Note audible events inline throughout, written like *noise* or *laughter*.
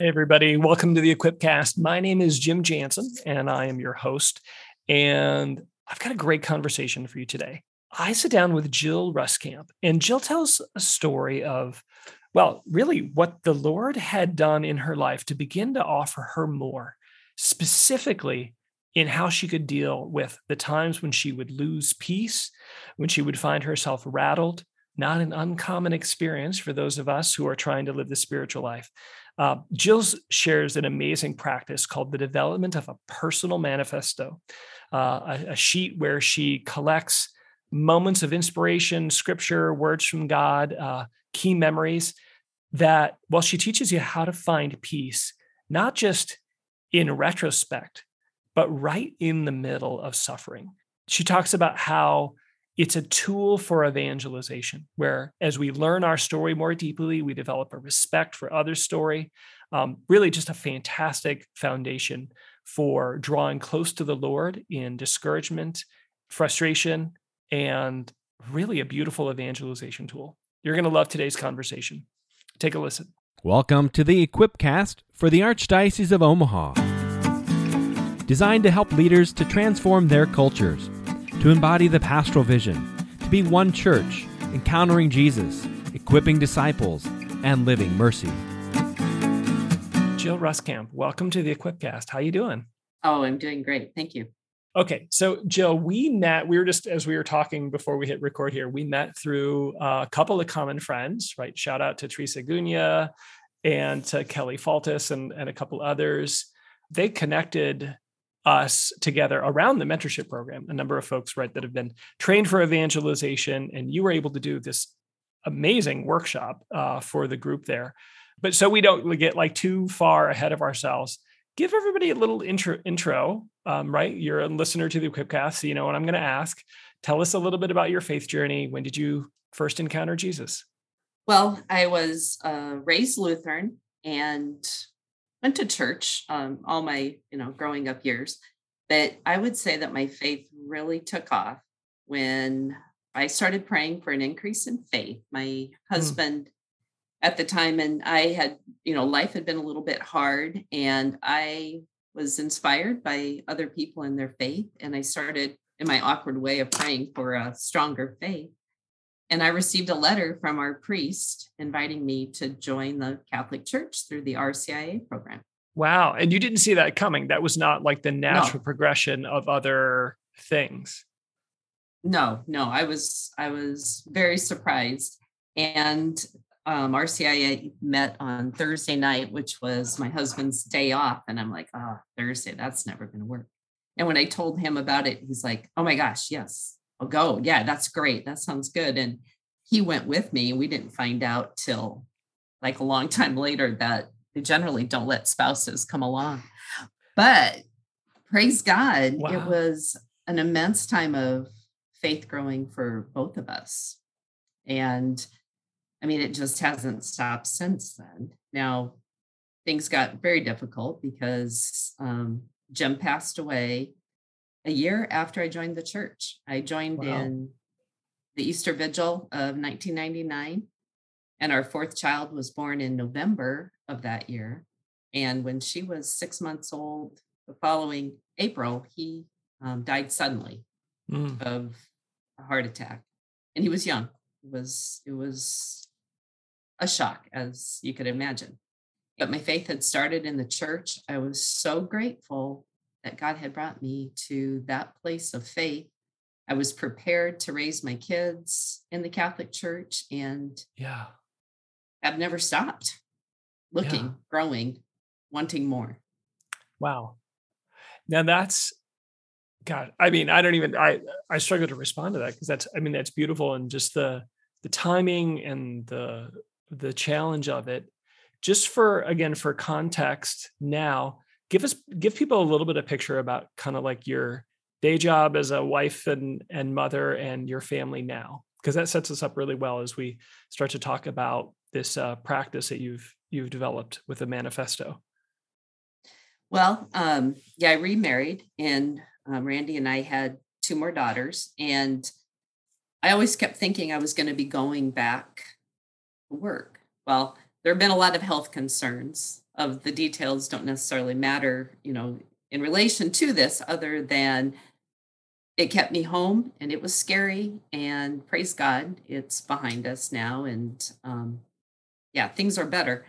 Hey, everybody. Welcome to the Equipcast. My name is Jim Jansen, and I am your host. And I've got a great conversation for you today. I sit down with Jill Ruskamp, and Jill tells a story of, well, really what the Lord had done in her life to begin to offer her more, specifically in how she could deal with the times when she would lose peace, when she would find herself rattled, not an uncommon experience for those of us who are trying to live the spiritual life. Uh, Jill shares an amazing practice called the development of a personal manifesto, uh, a, a sheet where she collects moments of inspiration, scripture, words from God, uh, key memories that, well, she teaches you how to find peace, not just in retrospect, but right in the middle of suffering. She talks about how it's a tool for evangelization, where as we learn our story more deeply, we develop a respect for others' story. Um, really, just a fantastic foundation for drawing close to the Lord in discouragement, frustration, and really a beautiful evangelization tool. You're going to love today's conversation. Take a listen. Welcome to the Equipcast for the Archdiocese of Omaha. Designed to help leaders to transform their cultures to embody the pastoral vision, to be one church, encountering Jesus, equipping disciples, and living mercy. Jill Ruskamp, welcome to the Equipcast. How you doing? Oh, I'm doing great. Thank you. Okay, so Jill, we met. We were just as we were talking before we hit record here. We met through a couple of common friends, right? Shout out to Teresa Gunya and to Kelly Faltis and, and a couple others. They connected us together around the mentorship program a number of folks right that have been trained for evangelization and you were able to do this amazing workshop uh, for the group there. But so we don't get like too far ahead of ourselves. Give everybody a little intro intro um, right? You're a listener to the equipcast so you know what i'm going to ask. Tell us a little bit about your faith journey. When did you first encounter jesus? Well i was uh, raised lutheran and went to church um, all my you know growing up years but i would say that my faith really took off when i started praying for an increase in faith my mm. husband mm. at the time and i had you know life had been a little bit hard and i was inspired by other people in their faith and i started in my awkward way of praying for a stronger faith and I received a letter from our priest inviting me to join the Catholic Church through the RCIA program. Wow. And you didn't see that coming. That was not like the natural no. progression of other things. No, no. I was I was very surprised. And um, RCIA met on Thursday night, which was my husband's day off. And I'm like, oh, Thursday, that's never going to work. And when I told him about it, he's like, oh my gosh, yes, I'll go. Yeah, that's great. That sounds good. And he went with me. We didn't find out till like a long *laughs* time later that they generally don't let spouses come along. But praise God, wow. it was an immense time of faith growing for both of us. And I mean, it just hasn't stopped since then. Now, things got very difficult because um, Jim passed away a year after I joined the church. I joined wow. in the Easter Vigil of 1999, and our fourth child was born in November of that year. And when she was six months old, the following April, he um, died suddenly mm. of a heart attack, and he was young. It was it was a shock, as you could imagine. But my faith had started in the church. I was so grateful that God had brought me to that place of faith. I was prepared to raise my kids in the Catholic Church and yeah. I've never stopped looking, yeah. growing, wanting more. Wow. Now that's God, I mean, I don't even I I struggle to respond to that because that's I mean that's beautiful and just the the timing and the the challenge of it. Just for again for context now, give us give people a little bit of picture about kind of like your day job as a wife and and mother and your family now because that sets us up really well as we start to talk about this uh, practice that you've you've developed with a manifesto. Well um, yeah i remarried and um, randy and i had two more daughters and i always kept thinking i was going to be going back to work. Well there have been a lot of health concerns of the details don't necessarily matter, you know, in relation to this, other than it kept me home and it was scary. And praise God, it's behind us now. And um, yeah, things are better.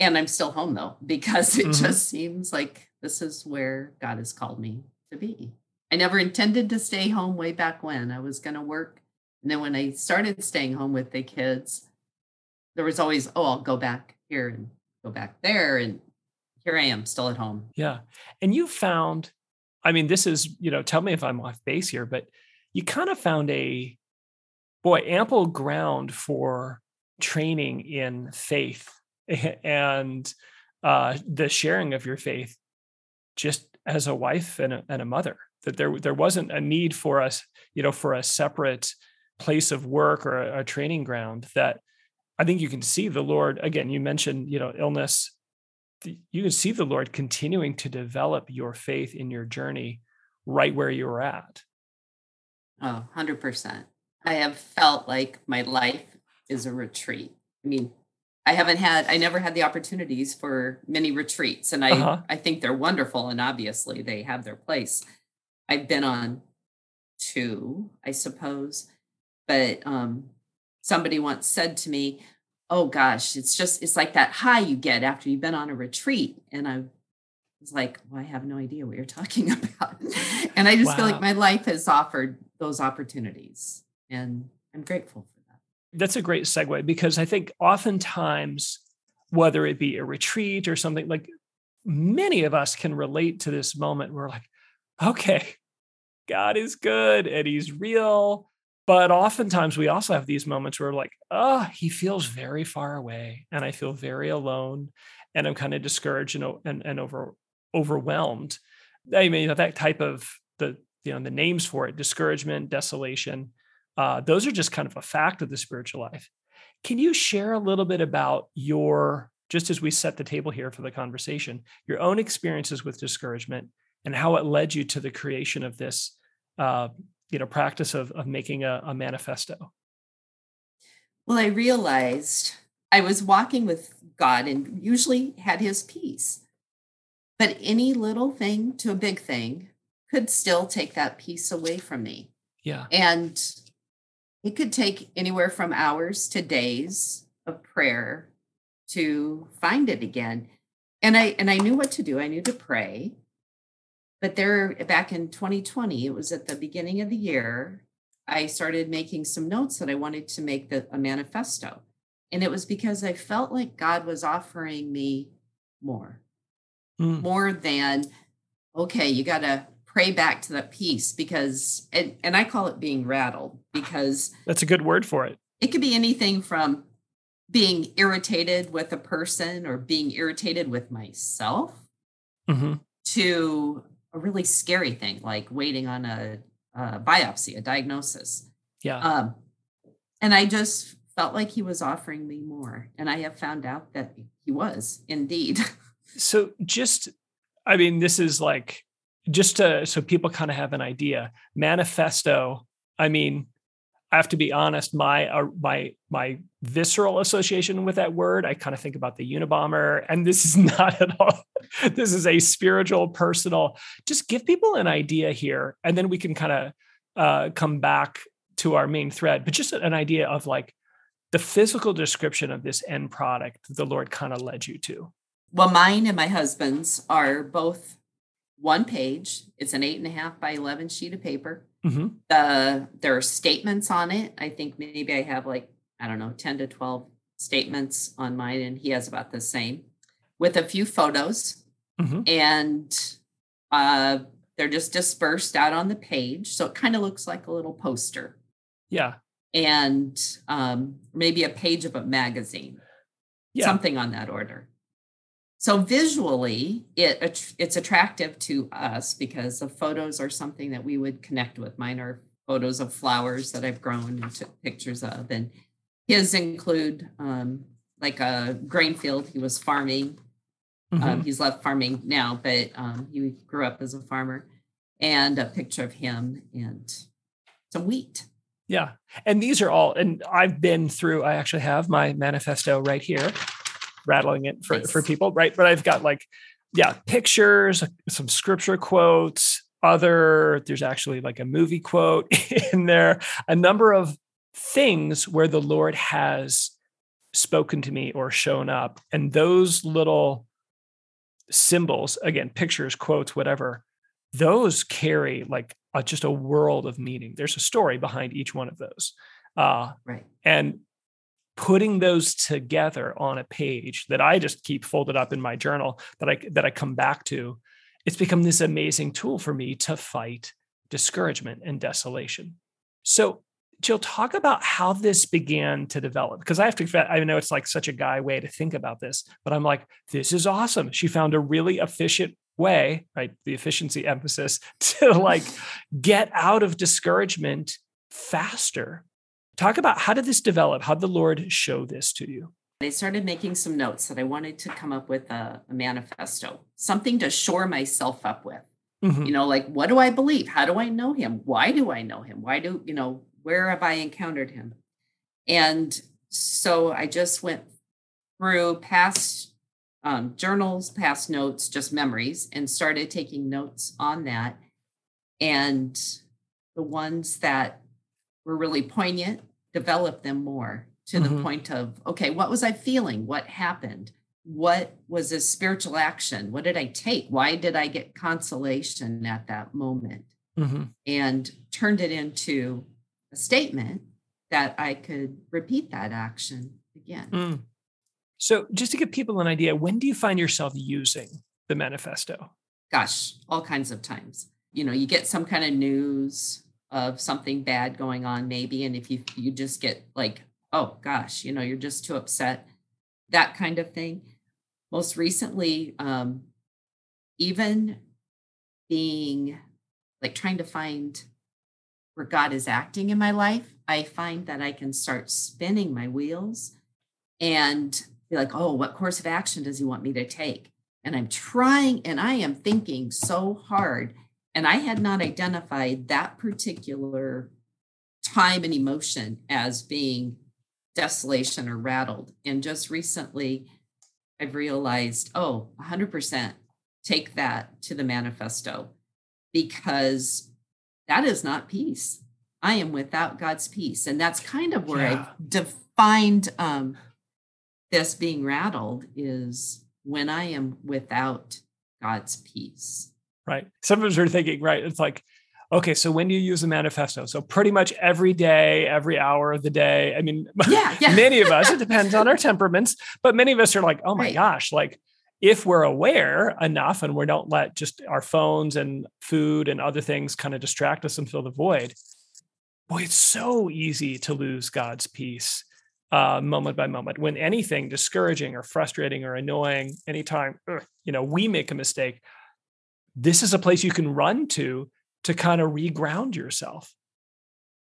And I'm still home though, *laughs* because it mm-hmm. just seems like this is where God has called me to be. I never intended to stay home way back when. I was going to work. And then when I started staying home with the kids, there was always, oh, I'll go back here and go back there. And here I am still at home. Yeah. And you found, I mean, this is, you know, tell me if I'm off base here, but you kind of found a, boy, ample ground for training in faith *laughs* and uh, the sharing of your faith just as a wife and a, and a mother that there there wasn't a need for us you know for a separate place of work or a, a training ground that i think you can see the lord again you mentioned you know illness you can see the lord continuing to develop your faith in your journey right where you were at oh 100% i have felt like my life is a retreat i mean I haven't had I never had the opportunities for many retreats and I uh-huh. I think they're wonderful and obviously they have their place. I've been on two, I suppose. But um somebody once said to me, "Oh gosh, it's just it's like that high you get after you've been on a retreat." And I was like, "Well, I have no idea what you're *laughs* talking about." and I just wow. feel like my life has offered those opportunities and I'm grateful for that. that's a great segue because I think oftentimes, whether it be a retreat or something like many of us can relate to this moment where like, okay, God is good and he's real. But oftentimes we also have these moments where like, oh, he feels very far away and I feel very alone and I'm kind of discouraged and, and, and over overwhelmed. I mean, you know, that type of the, you know, the names for it, discouragement, desolation uh, those are just kind of a fact of the spiritual life. Can you share a little bit about your, just as we set the table here for the conversation, your own experiences with discouragement and how it led you to the creation of this, uh, you know, practice of, of making a, a manifesto? Well, I realized I was walking with God and usually had his peace. But any little thing to a big thing could still take that peace away from me. Yeah. And it could take anywhere from hours to days of prayer to find it again and i and i knew what to do i knew to pray but there back in 2020 it was at the beginning of the year i started making some notes that i wanted to make the, a manifesto and it was because i felt like god was offering me more mm. more than okay you got to pray back to that peace because and, and I call it being rattled because that's a good word for it. It could be anything from being irritated with a person or being irritated with myself mm-hmm. to a really scary thing like waiting on a, a biopsy, a diagnosis. Yeah. Um, and I just felt like he was offering me more. And I have found out that he was indeed. *laughs* so just, I mean, this is like just to so people kind of have an idea manifesto i mean i have to be honest my uh, my my visceral association with that word i kind of think about the unabomber and this is *laughs* not at all this is a spiritual personal just give people an idea here and then we can kind of uh, come back to our main thread but just an idea of like the physical description of this end product that the lord kind of led you to well mine and my husband's are both one page. It's an eight and a half by 11 sheet of paper. Mm-hmm. Uh, there are statements on it. I think maybe I have like, I don't know, 10 to 12 statements on mine, and he has about the same with a few photos. Mm-hmm. And uh, they're just dispersed out on the page. So it kind of looks like a little poster. Yeah. And um, maybe a page of a magazine, yeah. something on that order. So visually, it it's attractive to us because the photos are something that we would connect with. Mine are photos of flowers that I've grown and took pictures of, and his include um, like a grain field he was farming. Um, mm-hmm. Um, he's left farming now, but um, he grew up as a farmer, and a picture of him and some wheat. Yeah, and these are all, and I've been through. I actually have my manifesto right here rattling it for, Nice. for people, right? But I've got like, yeah, pictures, some scripture quotes, other, there's actually like a movie quote *laughs* in there, a number of things where the Lord has spoken to me or shown up. And those little symbols, again, pictures, quotes, whatever, those carry like a, just a world of meaning. There's a story behind each one of those. Uh, Right. and putting those together on a page that I just keep folded up in my journal that I that I come back to, it's become this amazing tool for me to fight discouragement and desolation. So, Jill, talk about how this began to develop because I have to. I know it's like such a guy way to think about this, but I'm like, this is awesome. She found a really efficient way, right? The efficiency emphasis *laughs* to like get out of discouragement faster. Talk about how did this develop? How did the Lord show this to you? I started making some notes that I wanted to come up with a, a manifesto, something to shore myself up with. Mhm. You know, like what do I believe? How do I know him? Why do I know him? Why do, you know, where have I encountered him? And so I just went through past um, journals, past notes, just memories, and started taking notes on that. And the ones that were really poignant, develop them more to the Mhm. point of, okay, what was I feeling? What happened? What was a spiritual action? What did I take? Why did I get consolation at that moment? Mhm. And turned it into a statement that I could repeat that action again. Mm. So, just to give people an idea, when do you find yourself using the manifesto? gosh, all kinds of times. You know, you get some kind of news of something bad going on, maybe, and if you you just get like, oh gosh, you know, you're just too upset, that kind of thing. Most recently, um, even being like trying to find where God is acting in my life, I find that I can start spinning my wheels and be like, oh, what course of action does he want me to take? and I'm trying and I am thinking so hard. And I had not identified that particular time and emotion as being desolation or rattled. And just recently, I've realized, oh, 100% take that to the manifesto because that is not peace. I am without God's peace. And that's kind of where Yeah. I've defined um, this being rattled is when I am without God's peace. Right. Some of us are thinking, right? It's like, okay, so when do you use the manifesto? So, pretty much every day, every hour of the day. I mean, *laughs* Yeah, yeah. many of us, it *laughs* depends on our temperaments, but many of us are like, oh my Right. gosh, like if we're aware enough and we don't let just our phones and food and other things kind of distract us and fill the void, boy, it's so easy to lose God's peace uh, moment by moment when anything discouraging or frustrating or annoying, anytime, ugh, you know, we make a mistake, this is a place you can run to to kind of reground yourself.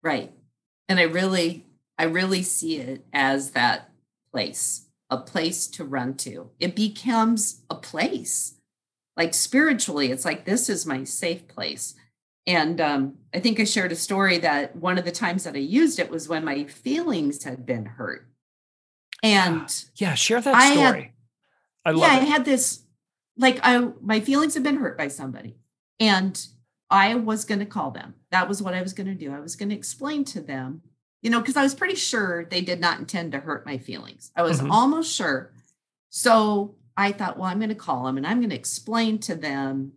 Right. And I really, I really see it as that place, a place to run to. It becomes a place. Like spiritually, it's like this is my safe place. And um, I think I shared a story that one of the times that I used it was when my feelings had been hurt. And Yeah, share that I had- story. I love it. yeah, I had this like I my feelings have been hurt by somebody. And I was going to call them. That was what I was going to do. I was going to explain to them, you know, because I was pretty sure they did not intend to hurt my feelings. I was Mhm. almost sure. So I thought, well, I'm going to call them and I'm going to explain to them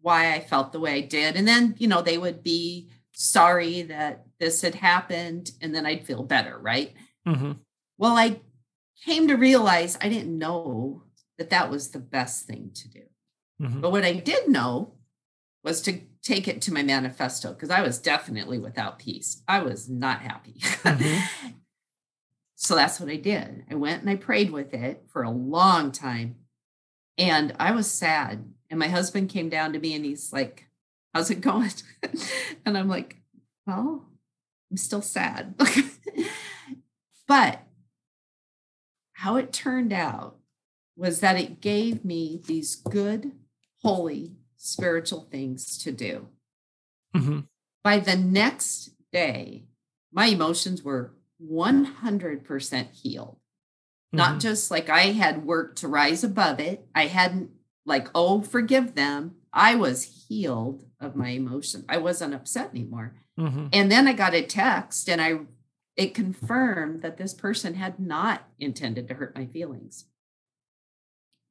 why I felt the way I did. And then, you know, they would be sorry that this had happened and then I'd feel better, right? Mhm. Well, I came to realize I didn't know that that was the best thing to do. Mhm. But what I did know was to take it to my manifesto because I was definitely without peace. I was not happy. Mhm. *laughs* so that's what I did. I went and I prayed with it for a long time. And I was sad. And my husband came down to me and he's like, How's it going? *laughs* and I'm like, Well, I'm still sad. *laughs* but how it turned out was that it gave me these good, holy, spiritual things to do. Mhm. By the next day, my emotions were 100% healed. not Mhm. just like I had worked to rise above it. I hadn't like, oh, forgive them. I was healed of my emotions. I wasn't upset anymore. Mhm. And then I got a text and I it confirmed that this person had not intended to hurt my feelings.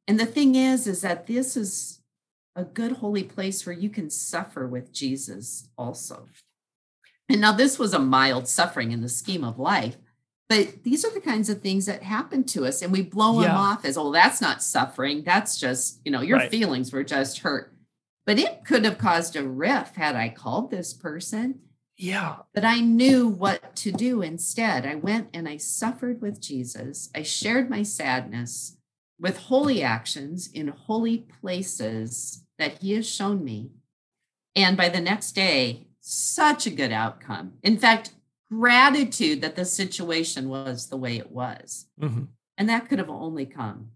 And the thing is is that this is a good holy place where you can suffer with Jesus also. And now this was a mild suffering in the scheme of life, but these are the kinds of things that happen to us and we blow them off as, oh, that's not suffering. That's just, you know, your Right. feelings were just hurt. But it could have caused a rift had I called this person. Yeah. But I knew what to do instead. I went and I suffered with Jesus. I shared my sadness with holy actions in holy places that he has shown me. And by the next day, such a good outcome. In fact, gratitude that the situation was the way it was. Mhm. And that could have only come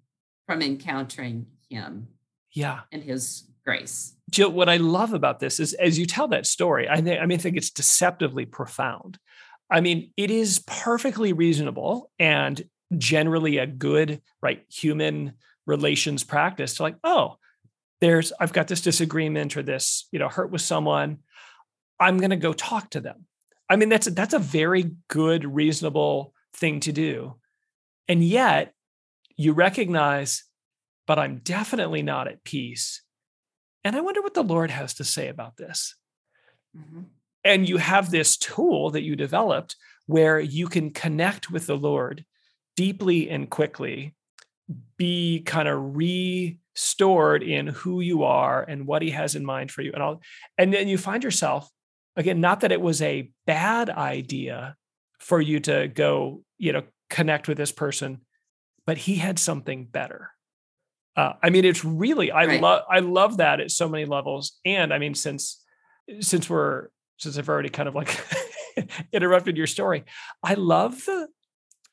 from encountering him Yeah. and his grace. Jill, what I love about this is as you tell that story, I think I mean I think it's deceptively profound. I mean, it is perfectly reasonable and generally a good, right, human relations practice to like, oh, there's I've got this disagreement or this, you know, hurt with someone. I'm going to go talk to them. I mean, that's a, that's a very good, reasonable thing to do. And yet you recognize, but I'm definitely not at peace. And I wonder what the Lord has to say about this. Mhm. And you have this tool that you developed where you can connect with the Lord deeply and quickly, be kind of restored in who you are and what he has in mind for you and all. And then you find yourself again, not that it was a bad idea for you to go, you know, connect with this person, but he had something better. Uh, I mean, it's really I Right. love I love that at so many levels. And I mean, since since we're since I've already kind of like *laughs* interrupted your story, I love the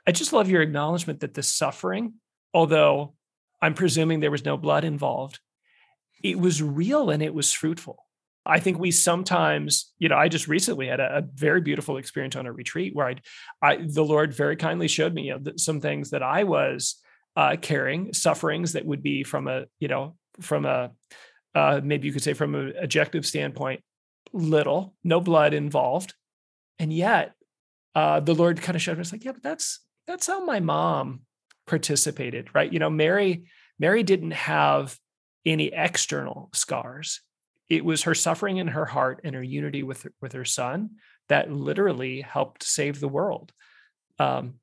I just love your acknowledgement that the suffering, although I'm presuming there was no blood involved, it was real and it was fruitful. I think we sometimes, you know, I just recently had a, a very beautiful experience on a retreat where I'd, I, the Lord very kindly showed me you know, some things that I was uh, carrying, sufferings that would be from a, you know, from a, uh, maybe you could say from an objective standpoint, little, no blood involved, and yet uh, the Lord kind of showed me, it's like, yeah, but that's that's how my mom participated, right? You know, Mary, Mary didn't have any external scars. It was her suffering in her heart and her unity with with her son that literally helped save the world. Um,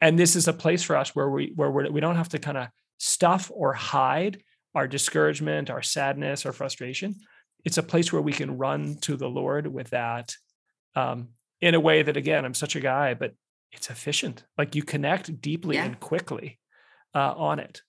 and this is a place for us where we where we're, we don't have to kind of stuff or hide our discouragement, our sadness, our frustration. It's a place where we can run to the Lord with that um, in a way that, again, I'm such a guy, but it's efficient. Like you connect deeply Yeah. and quickly uh, on it.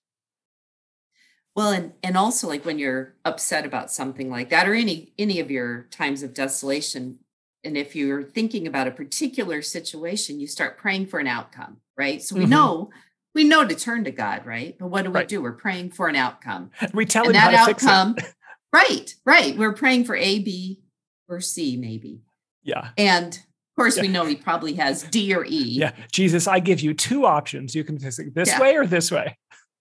Well, and and also like when you're upset about something like that, or any any of your times of desolation, and if you're thinking about a particular situation, you start praying for an outcome, right? So we Mhm. know we know to turn to God, right? But what do we Right. do? We're praying for an outcome, *laughs* We tell and him how that to fix it. outcome, right? Right. We're praying for A, B, or C, maybe, Yeah. and course Yeah. we know He probably has D or E. Yeah. Jesus, I give you two options. You can this Yeah. way or this way.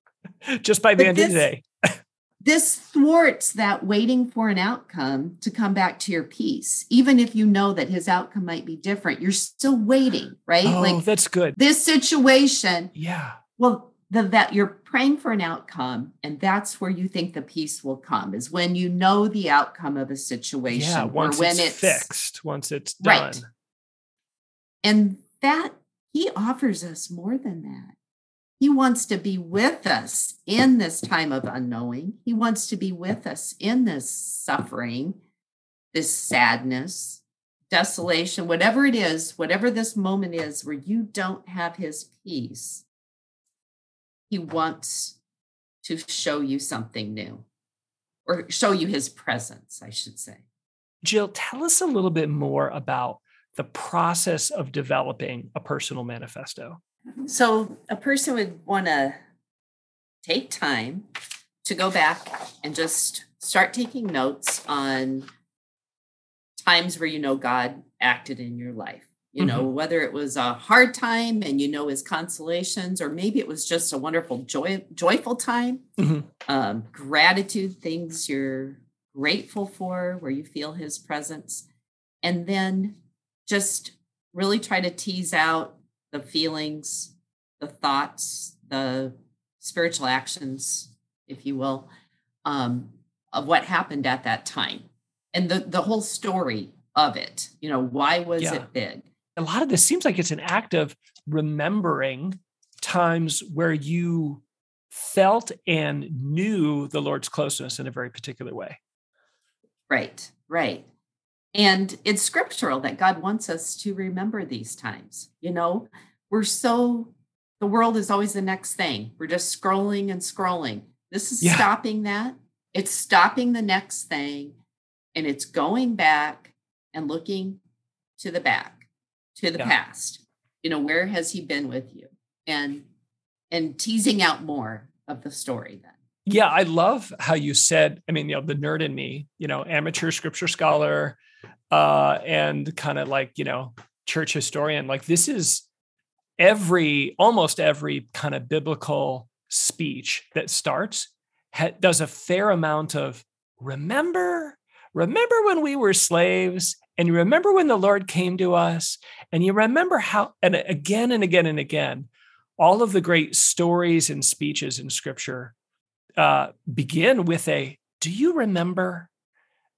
*laughs* Just by the But end of this- the day. *laughs* this thwarts that waiting for an outcome to come back to your peace even if you know that his outcome might be different you're still waiting right Oh, like that's good. this situation Yeah. well the that you're praying for an outcome and that's where you think the peace will come is when you know the outcome of a situation Yeah. or Once when it's, fixed, once it's Right. And that he offers us more than that he wants to be with us in this time of unknowing. He wants to be with us in this suffering, this sadness, desolation, whatever it is, whatever this moment is where you don't have his peace. He wants to show you something new or show you his presence, I should say. Jill, tell us a little bit more about the process of developing a personal manifesto. So a person would want to take time to go back and just start taking notes on times where you know God acted in your life. you know, mm-hmm. whether it was a hard time and you know his consolations, or maybe it was just a wonderful, joy, joyful time, mm-hmm. um, gratitude, things you're grateful for, where you feel his presence. And then just really try to tease out the feelings, the thoughts, the spiritual actions, if you will, um, of what happened at that time and the, the whole story of it. You know, why was yeah. it big? A lot of this seems like it's an act of remembering times where you felt and knew the Lord's closeness in a very particular way. Right, right. And it's scriptural that God wants us to remember these times. You know, we're so, the world is always the next thing. We're just scrolling and scrolling. This is yeah. stopping that. It's stopping the next thing and it's going back and looking to the back, to the yeah. past. You know, where has he been with you? And and teasing out more of the story then. Yeah, I love how you said, I mean, you know, the nerd in me, you know, amateur scripture scholar, uh, and kind of like, you know, church historian. Like this is every, almost every kind of biblical speech that starts ha- does a fair amount of remember, remember when we were slaves and you remember when the Lord came to us and you remember how, and again and again and again, all of the great stories and speeches in scripture uh, begin with a do you remember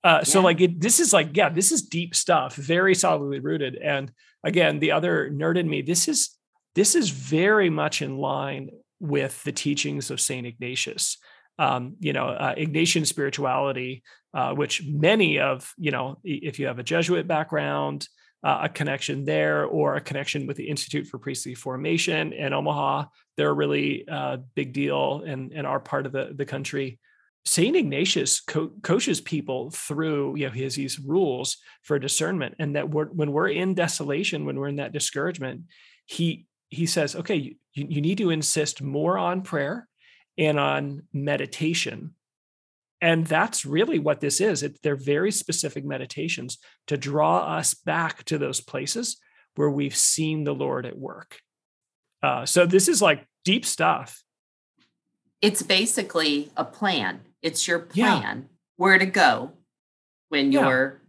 uh, yeah. so like it, this is like yeah this is deep stuff very solidly rooted and again the other nerd in me this is this is very much in line with the teachings of saint ignatius um, you know uh, ignatian spirituality uh, which many of you know if you have a jesuit background uh, a connection there or a connection with the Institute for Priestly Formation in Omaha. They're a really uh, big deal and, and are part of the, the country. St. Ignatius co- coaches people through, you know, his these rules for discernment. And that we're, when we're in desolation, when we're in that discouragement, he he says, okay, you, you need to insist more on prayer and on meditation and that's really what this is. It, they're very specific meditations to draw us back to those places where we've seen the Lord at work. Uh, so this is like deep stuff. It's basically a plan. It's your plan yeah. where to go when you're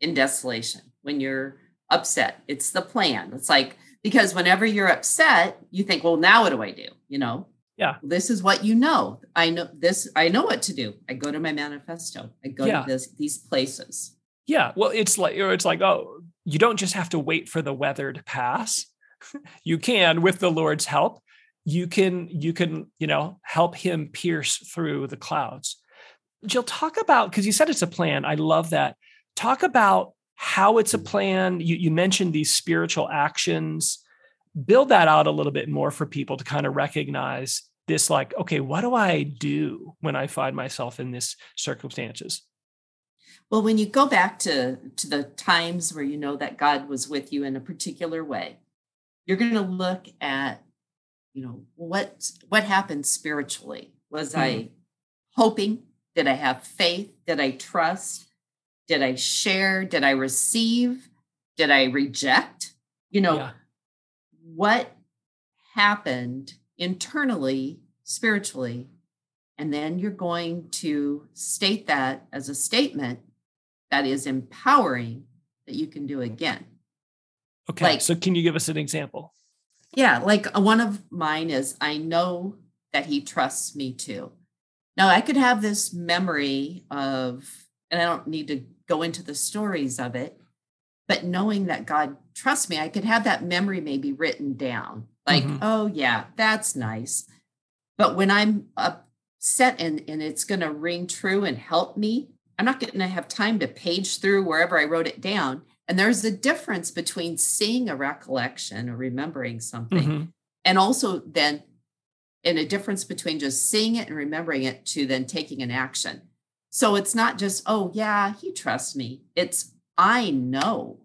in desolation, when you're upset. It's the plan. It's like, because whenever you're upset, you think, well, now what do I do? You know, yeah this is what you know i know this i know what to do i go to my manifesto i go yeah. to this these places yeah well it's like or it's like oh you don't just have to wait for the weather to pass *laughs* you can with the lord's help you can you can you know help him pierce through the clouds. Jill talk about because you said it's a plan. I love that. Talk about how it's a mm. plan. You, you mentioned these spiritual actions. Build that out a little bit more for people to kind of recognize this like okay what do i do when i find myself in this circumstances? Well when you go back to to the times where you know that god was with you in a particular way you're going to look at you know what what happened spiritually was mm-hmm. i hoping did i have faith did i trust did i share did i receive did i reject you know yeah. what happened internally, spiritually, and then you're going to state that as a statement that is empowering that you can do again. Okay. Like, so can you give us an example? Yeah. Like uh, one of mine is I know that he trusts me too. Now I could have this memory of, and I don't need to go into the stories of it, but knowing that God trusts me, I could have that memory maybe written down like, mm-hmm. oh, yeah, that's nice. But when I'm upset and, and it's going to ring true and help me, I'm not going to have time to page through wherever I wrote it down. And there's a difference between seeing a recollection or remembering something mm-hmm. and also then and a difference between just seeing it and remembering it to then taking an action. So it's not just, oh, yeah, he trusts me. It's, I know,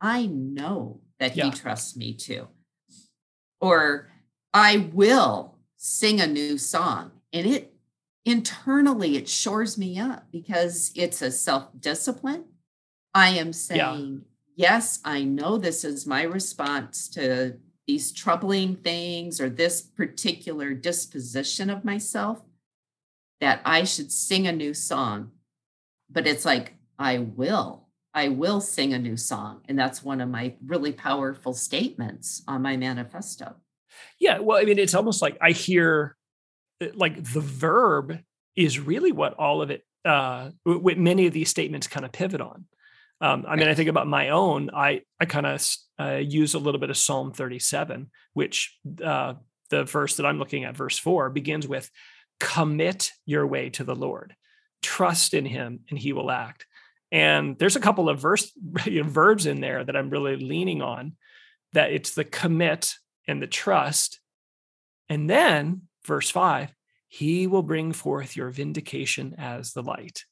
I know that yeah. he trusts me too or I will sing a new song. And it internally, it shores me up because it's a self discipline. I am saying, yes, I know this is my response to these troubling things or this particular disposition of myself, that I should sing a new song. But it's like, I will. I will sing a new song. And that's one of my really powerful statements on my manifesto. Yeah. Well, I mean, it's almost like I hear uh, like the verb is really what all of it, uh, what many of these statements kind of pivot on. Um, I mean, I think about my own. I I kind of uh, use a little bit of Psalm 37, which uh, the verse that I'm looking at, verse four, begins with, "Commit your way to the Lord, trust in Him, and He will act." And there's a couple of verse *laughs* you know, verbs in there that I'm really leaning on. That it's the commit and the trust, and then verse five, He will bring forth your vindication as the light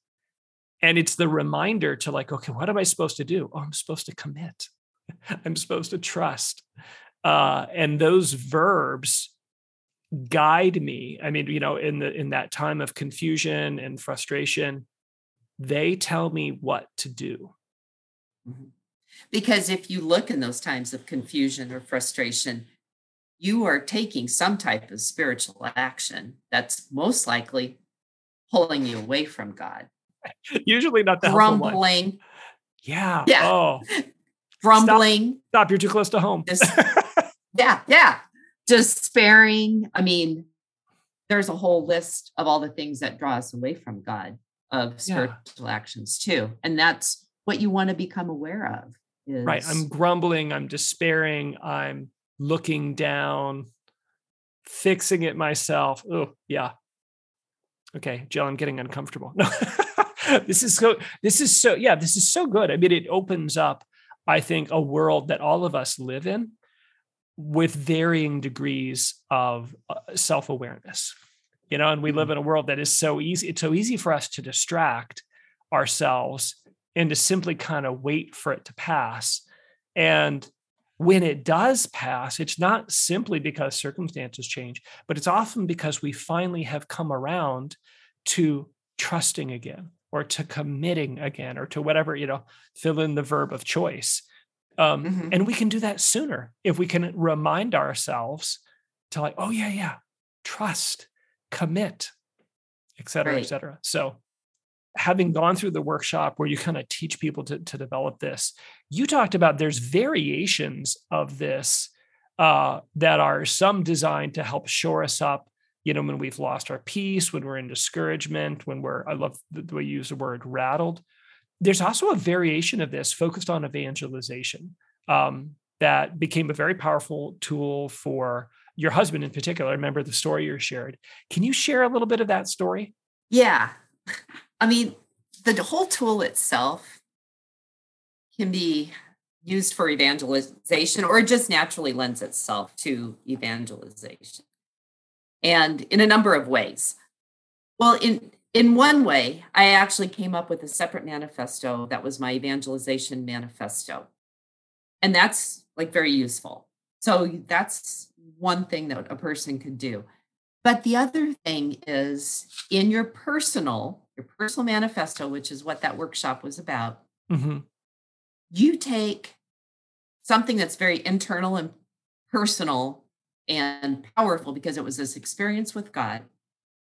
and it's the reminder to like okay what am i supposed to do? Oh i'm supposed to commit. *laughs* I'm supposed to trust. Uh, and those verbs guide me. I mean you know in the in that time of confusion and frustration they tell me what to do. Mm-hmm. because if you look in those times of confusion or frustration you are taking some type of spiritual action that's most likely pulling you away from god *laughs* Usually not the grumbling. Yeah. Yeah. Oh. *laughs* Grumbling. Stop. Stop. You're too close to home. Just, yeah. Yeah. Despairing. I mean, there's a whole list of all the things that draw us away from God of spiritual yeah. actions too. And that's what you want to become aware of. Is, right. I'm grumbling. I'm despairing. I'm looking down, fixing it myself. Oh, yeah. Okay, Jill, I'm getting uncomfortable. *laughs* No. *laughs* this is so this is so yeah this is so good. I mean it opens up i think a world that all of us live in with varying degrees of uh, self-awareness you know and we live mm-hmm. in a world that is so easy it's so easy for us to distract ourselves and to simply kind of wait for it to pass. And when it does pass it's not simply because circumstances change but it's often because we finally have come around to trusting again or to committing again or to whatever you know fill in the verb of choice um, mm-hmm. and we can do that sooner if we can remind ourselves to like oh yeah yeah trust commit et cetera right. et cetera so having gone through the workshop where you kind of teach people to, to develop this you talked about there's variations of this uh, that are some designed to help shore us up you know, when we've lost our peace, when we're in discouragement, when we're, I love the way you use the word rattled. There's also a variation of this focused on evangelization um, that became a very powerful tool for your husband in particular. I remember the story you shared. Can you share a little bit of that story? Yeah. *laughs* I mean, the whole tool itself can be used for evangelization or it just naturally lends itself to evangelization and in a number of ways. Well, in in one way, I actually came up with a separate manifesto that was my evangelization manifesto. And that's like very useful. So that's one thing that a person could do. But the other thing is in your personal, your personal manifesto, which is what that workshop was about, mm-hmm. you take something that's very internal and personal and powerful because it was this experience with God.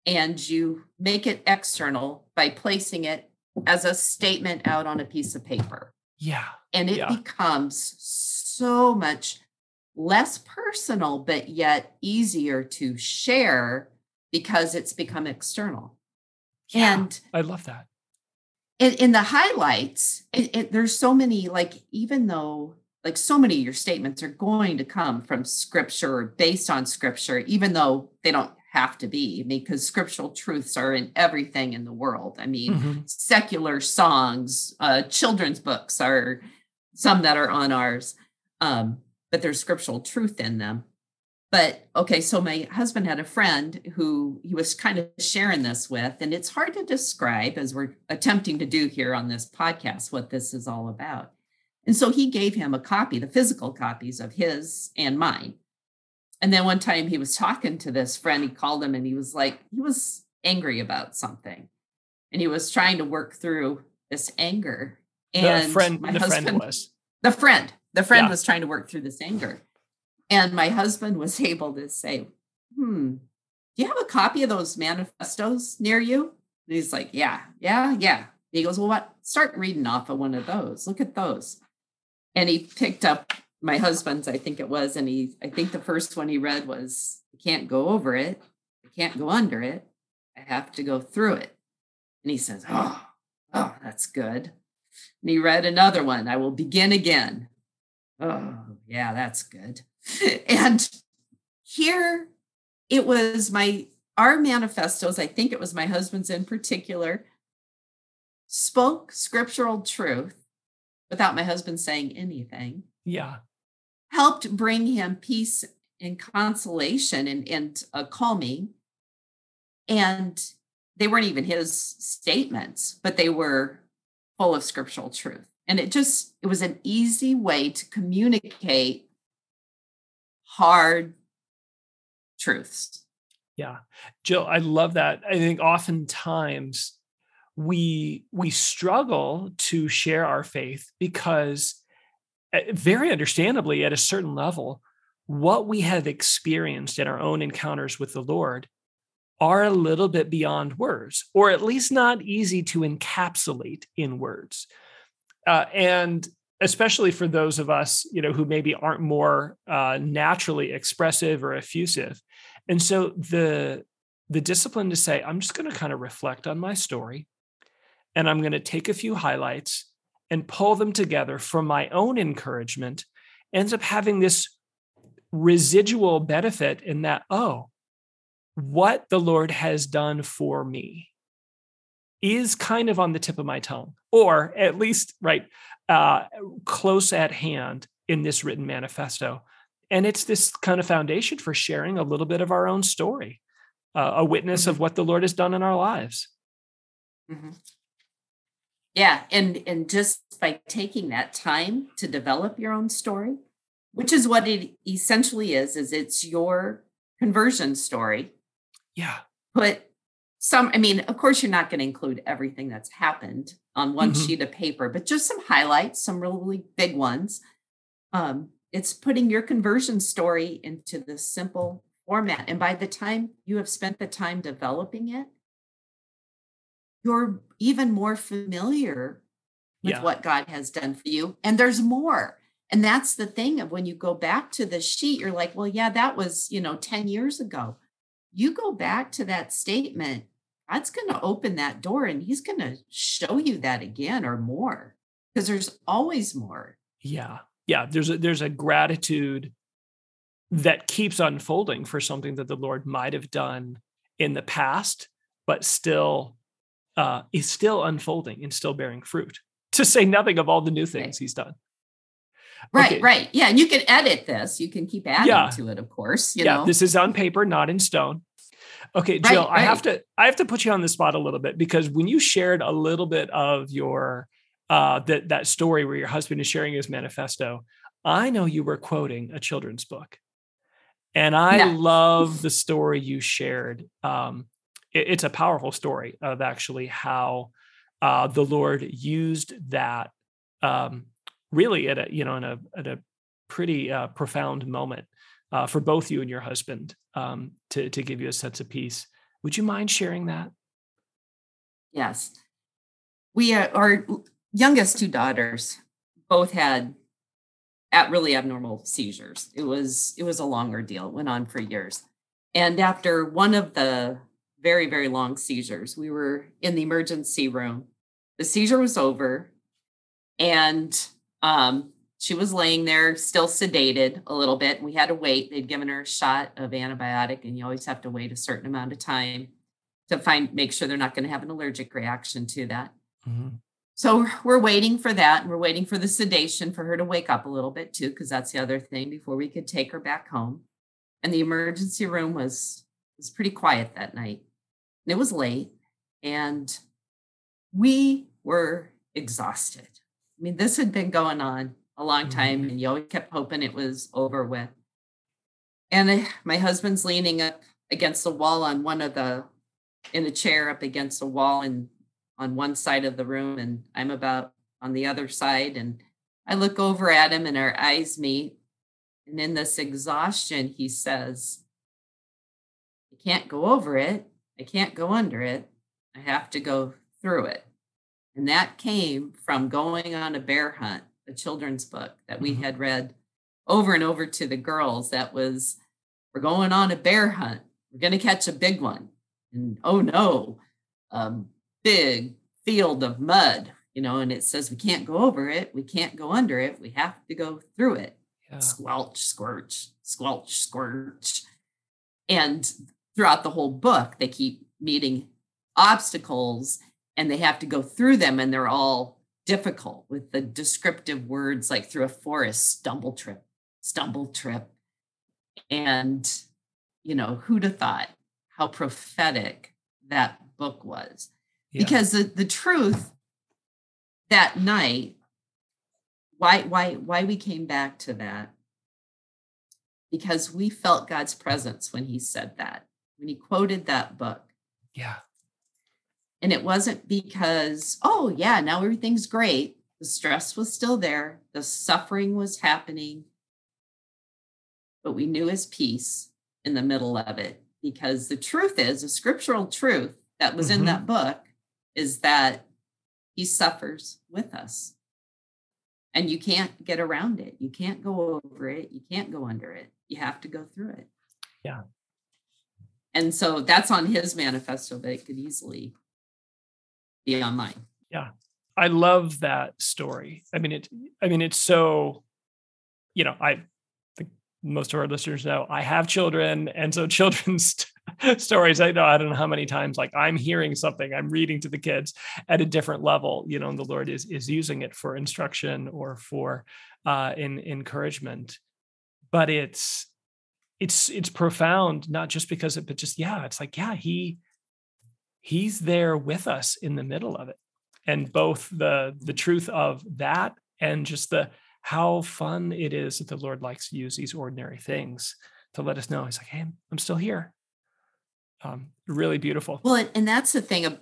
And you make it external by placing it as a statement out on a piece of paper. Yeah. And it yeah. becomes so much less personal, but yet easier to share because it's become external. Yeah, and I love that. In, in the highlights, it, it, there's so many, like, even though like so many of your statements are going to come from scripture or based on scripture, even though they don't have to be. I mean, because scriptural truths are in everything in the world. I mean, mm-hmm. secular songs, uh, children's books are some that are on ours, um, but there's scriptural truth in them. But okay, so my husband had a friend who he was kind of sharing this with, and it's hard to describe as we're attempting to do here on this podcast what this is all about. And so he gave him a copy, the physical copies of his and mine. And then one time he was talking to this friend, he called him and he was like, he was angry about something. And he was trying to work through this anger. And the friend, my the husband, friend was. The friend, the friend Yeah. was trying to work through this anger. And my husband was *laughs* able to say, Hmm, do you have a copy of those manifestos near you? And he's like, Yeah, yeah, yeah. He goes, Well, what? Start reading off of one of those. Look at those. And he picked up my husband's, I think it was, and he, I think the first one he read was, I can't go over it. I can't go under it. I have to go through it. And he says, Oh, oh, that's good. And he read another one, I will begin again. Oh, yeah, that's good. *laughs* and here it was my our manifestos, I think it was my husband's in particular, spoke scriptural truth without my husband saying anything, Yeah. helped bring him peace and consolation and, and uh, calming. And they weren't even his statements, but they were full of scriptural truth. And it just, it was an easy way to communicate hard truths. Yeah. Jill, I love that. I think oftentimes we we struggle to share our faith because eh, very understandably at a certain level what we have experienced in our own encounters with the Lord are a little bit beyond words or at least not easy to encapsulate in words. Uh, and especially for those of us, you know, who maybe aren't more uh, naturally expressive or effusive, and so the the discipline to say, I'm just going to kind of reflect on my story and I'm going to take a few highlights and pull them together for my own encouragement ends up having this residual benefit in that, oh, what the Lord has done for me is kind of on the tip of my tongue, or at least right uh, close at hand in this written manifesto. And it's this kind of foundation for sharing a little bit of our own story, uh, a witness of what the Lord has done in our lives. Mhm. Yeah, and and just by taking that time to develop your own story, which is what it essentially is, is it's your conversion story. Yeah. Put some, I mean, of course, you're not going to include everything that's happened on one Mhm. sheet of paper, but just some highlights, some really big ones. Um, it's putting your conversion story into this simple format. And by the time you have spent the time developing it, you're even more familiar with Yeah. what God has done for you. And there's more. And that's the thing of when you go back to the sheet, you're like, well, yeah, that was, you know, 10 years ago. You go back to that statement, God's going to open that door and he's going to show you that again or more because there's always more. Yeah. Yeah. There's a there's a gratitude that keeps unfolding for something that the Lord might have done in the past, but still uh, is still unfolding and still bearing fruit. *laughs* To say nothing of all the new things he's done. Right, Okay. right. Yeah. And you can edit this. You can keep adding Yeah. to it, of course. You yeah, know, this is on paper, not in stone. Okay, Jill, Right, I have to I have to put you on the spot a little bit because when you shared a little bit of your uh that that story where your husband is sharing his manifesto, I know you were quoting a children's book. And I Yeah. love the story you shared. Um it- it's a powerful story of actually how uh the Lord used that um really at a you know in a at a pretty uh, profound moment uh, for both you and your husband um, to to give you a sense of peace. Would you mind sharing that? Yes. We uh, our youngest two daughters both had at really abnormal seizures. It was it was a longer deal. It went on for years. And after one of the very very long seizures, we were in the emergency room. The seizure was over and um she was laying there still sedated a little bit. We had to wait. They'd given her a shot of antibiotic and you always have to wait a certain amount of time to find make sure they're not going to have an allergic reaction to that. So we're waiting for that. and We're waiting for the sedation for her to wake up a little bit too, because that's the other thing before we could take her back home. And the emergency room was was pretty quiet that night. It was late, and we were exhausted. I mean, this had been going on a long mm-hmm. time, and you always kept hoping it was over with. And my husband's leaning up against the wall on one of the in a chair up against the wall and on one side of the room and I'm about on the other side and I look over at him and our eyes meet. And in this exhaustion, he says, I can't go over it. I can't go under it. I have to go through it. And that came from going on a bear hunt, a children's book that we mm-hmm. had read over and over to the girls. That was, we're going on a bear hunt. We're going to catch a big one. And oh no, a big field of mud, you know, and it says we can't go over it. We can't go under it. We have to go through it. Yeah. Squelch, squerch, squelch, squerch. And throughout the whole book, they keep meeting obstacles and they have to go through them and they're all difficult with the descriptive words like through a forest stumble trip stumble trip. And you know who'd have thought how prophetic that book was. Yeah. because the, the truth that night why why why we came back to that? Because we felt god's presence when he said that when he quoted that book yeah and it wasn't because, oh, yeah, now everything's great. The stress was still there, the suffering was happening. But we knew his peace in the middle of it because the truth is, a scriptural truth that was mm-hmm. in that book is that he suffers with us. And you can't get around it. You can't go over it. You can't go under it. You have to go through it. Yeah. And so that's on his manifesto, but it could easily be online. Yeah. I love that story. I mean, it, I mean, it's so, you know, I think most of our listeners know I have children. And so *laughs* children's stories, I know, I don't know how many times, like I'm hearing something, I'm reading to the kids at a different level, you know, and the Lord is, is using it for instruction or for uh, in encouragement. But it's, it's, it's profound, not just because it, but just, yeah, it's like, yeah, he, he's there with us in the middle of it. And both the the truth of that and just the how fun it is that the lord likes to use these ordinary things to let us know. He's like hey i'm still here. Um, really beautiful. Well and that's the thing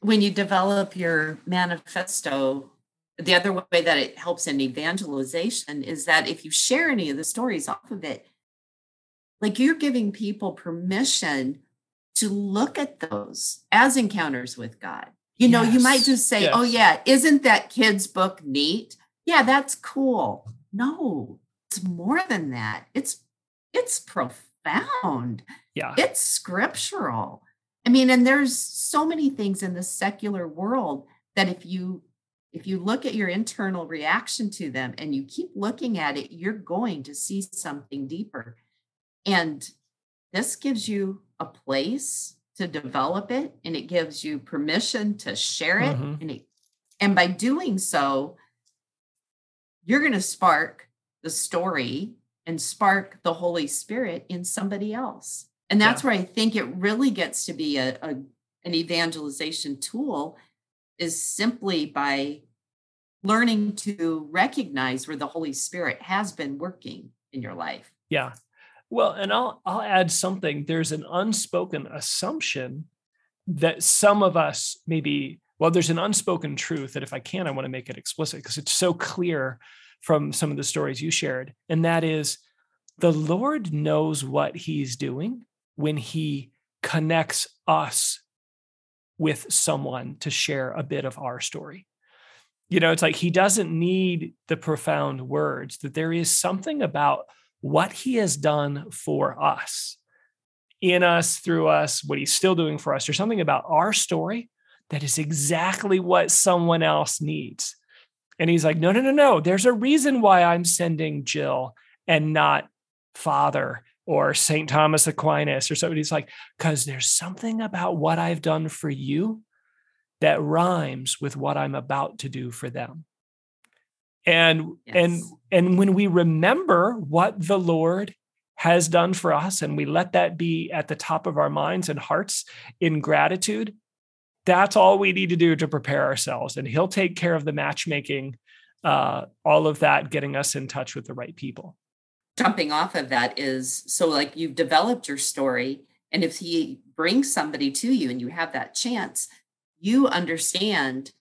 when you develop your manifesto the other way that it helps in evangelization is that if you share any of the stories off of it like you're giving people permission to look at those as encounters with God. You know, yes. you might just say, oh, yes. oh, yeah, isn't that kid's book neat? Yeah, that's cool. No, it's more than that. It's it's profound. Yeah. It's scriptural. I mean, and there's so many things in the secular world that if you if you look at your internal reaction to them and you keep looking at it, you're going to see something deeper. And this gives you a place to develop it and it gives you permission to share it mm-hmm. and it, and by doing so you're going to spark the story and spark the holy spirit in somebody else and that's yeah. where i think it really gets to be a, a an evangelization tool is simply by learning to recognize where the holy spirit has been working in your life yeah well, and I'll I'll add something. There's an unspoken assumption that some of us maybe well, there's an unspoken truth that if I can, I want to make it explicit because it's so clear from some of the stories you shared. And that is the Lord knows what he's doing when he connects us with someone to share a bit of our story. You know, it's like he doesn't need the profound words, that there is something about what he has done for us, in us, through us, what he's still doing for us. There's something about our story that is exactly what someone else needs. And he's like, no, no, no, no. There's a reason why I'm sending Jill and not Father or St. Thomas Aquinas or somebody. He's like, because there's something about what I've done for you that rhymes with what I'm about to do for them and yes. and and when we remember what the lord has done for us and we let that be at the top of our minds and hearts in gratitude that's all we need to do to prepare ourselves. And he'll take care of the matchmaking uh, all of that getting us in touch with the right people. Jumping off of that is so like you've developed your story and if he brings somebody to you and you have that chance you understand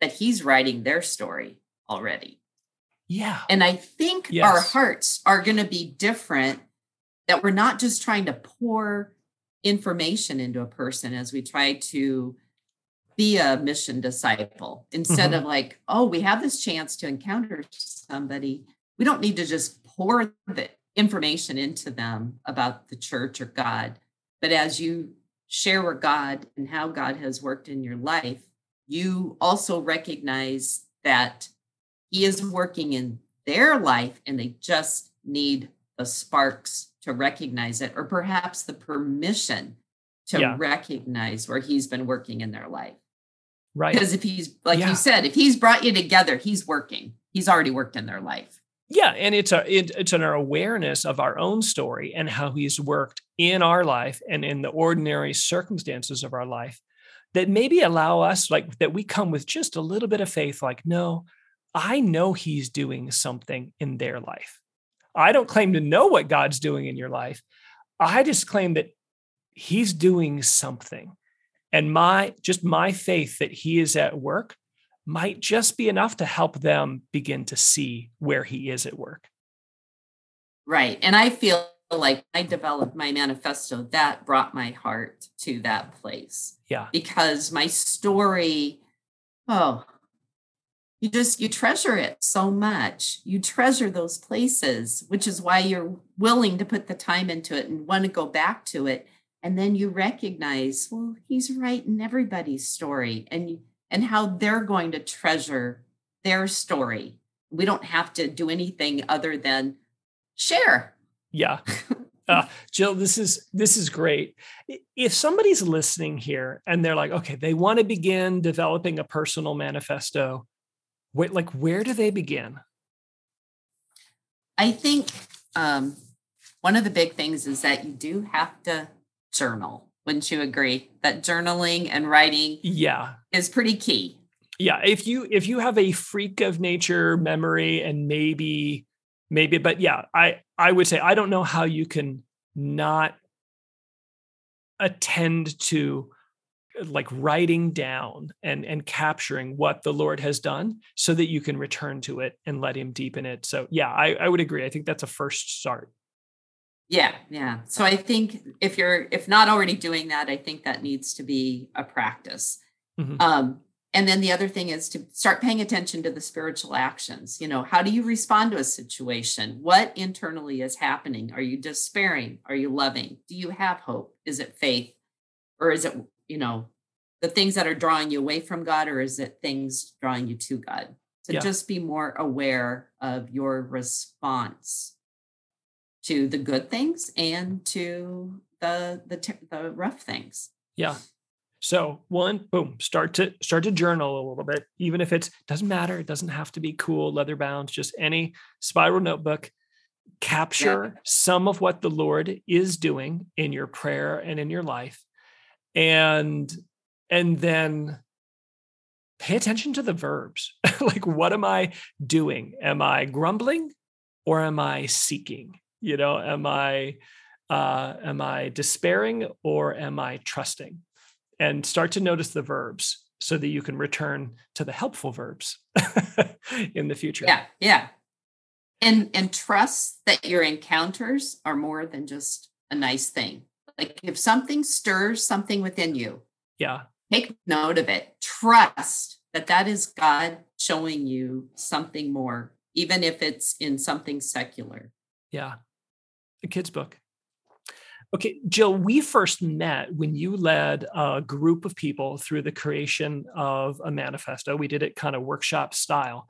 that he's writing their story already. Yeah. And I think Yes. our hearts are going to be different, that we're not just trying to pour information into a person as we try to be a mission disciple instead Mhm. of like, oh, we have this chance to encounter somebody. We don't need to just pour the information into them about the church or God. But as you share with God and how God has worked in your life, you also recognize that is working in their life and they just need the sparks to recognize it, or perhaps the permission to Yeah. recognize where He's been working in their life. Right. Because if He's, like Yeah. you said, if He's brought you together, He's working. He's already worked in their life. Yeah, and it's a it, it's an awareness of our own story and how he's worked in our life and in the ordinary circumstances of our life that maybe allow us like that we come with just a little bit of faith like no, I know he's doing something in their life. I don't claim to know what God's doing in your life. I just claim that he's doing something. And my just my faith that he is at work might just be enough to help them begin to see where he is at work. Right. And I feel like I developed my manifesto that brought my heart to that place. Yeah. Because my story, oh, you just you treasure it so much. You treasure those places, which is why you're willing to put the time into it and want to go back to it. And then you recognize, well, he's right in everybody's story and and how they're going to treasure their story. We don't have to do anything other than share. Yeah. *laughs* Uh, Jill, this is this is great. If somebody's listening here and they're like, okay, they want to begin developing a personal manifesto, wait, like where do they begin? I think um, one of the big things is that you do have to journal. Wouldn't you agree that journaling and writing Yeah. is pretty key? Yeah. If you if you have a freak of nature memory and maybe maybe but yeah, I I would say I don't know how you can not attend to like writing down and and capturing what the lord has done so that you can return to it and let him deepen it so yeah i, I would agree i think that's a first start Yeah, yeah. So I think if you're if not already doing that, I think that needs to be a practice. Mhm. Um, and then the other thing is to start paying attention to the spiritual actions. You know, how do you respond to a situation? What internally is happening? Are you despairing? Are you loving? Do you have hope? Is it faith? Or is it, you know, the things that are drawing you away from God, or is it things drawing you to God? So Yeah. just be more aware of your response to the good things and to the the the rough things. yeah so one boom start to start to journal a little bit even if it's doesn't matter it doesn't have to be cool leather bound just any spiral notebook capture some of what the lord is doing in your prayer and in your life and and then pay attention to the verbs. *laughs* Like what am i doing? Am i grumbling or am i seeking? You know am i uh am i despairing or am i trusting? And start to notice the verbs so that you can return to the helpful verbs *laughs* in the future. Yeah, yeah. And and trust that your encounters are more than just a nice thing. Like if something stirs something within you, yeah take note of it. Trust that that is God showing you something more, even if it's in something secular. Yeah. A kid's book. Okay, Jill, we first met when you led a group of people through the creation of a manifesto. We did it kind of workshop style.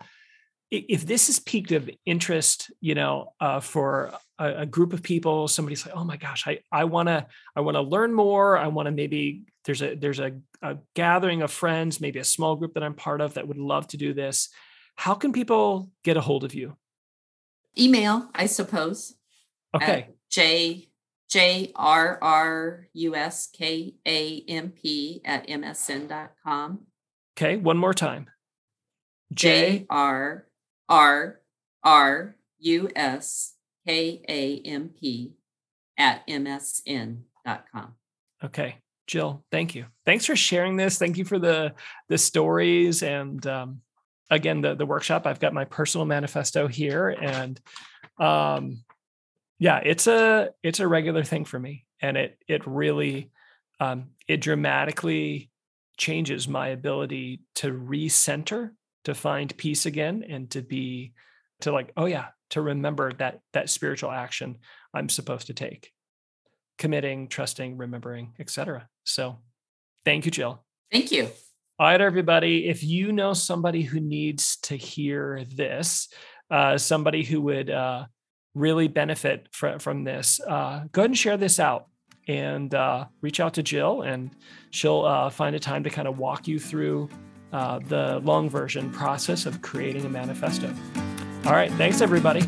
If this is peaked of interest, you know, uh, for a, a group of people, somebody's like, "Oh my gosh, I I want to I want to learn more. I want to maybe there's a there's a, a gathering of friends, maybe a small group that I'm part of that would love to do this." How can people get a hold of you? Email, I suppose. Okay. J J R R U S K A M P at msn.com. Okay, one more time. J J. R R R U S K A M P at msn.com. Okay, Jill, thank you. Thanks for sharing this. Thank you for the the stories and um, again the the workshop. I've got my personal manifesto here, and um, yeah, it's a it's a regular thing for me, and it it really um, it dramatically changes my ability to recenter, to find peace again, and to be to like oh yeah, to remember that that spiritual action I'm supposed to take, committing, trusting, remembering, etc. So, thank you, Jill. Thank you. All right, everybody. If you know somebody who needs to hear this, uh, somebody who would uh, really benefit fr- from this, uh, go ahead and share this out and uh, reach out to Jill, and she'll uh, find a time to kind of walk you through uh, the long version process of creating a manifesto. All right. Thanks, everybody.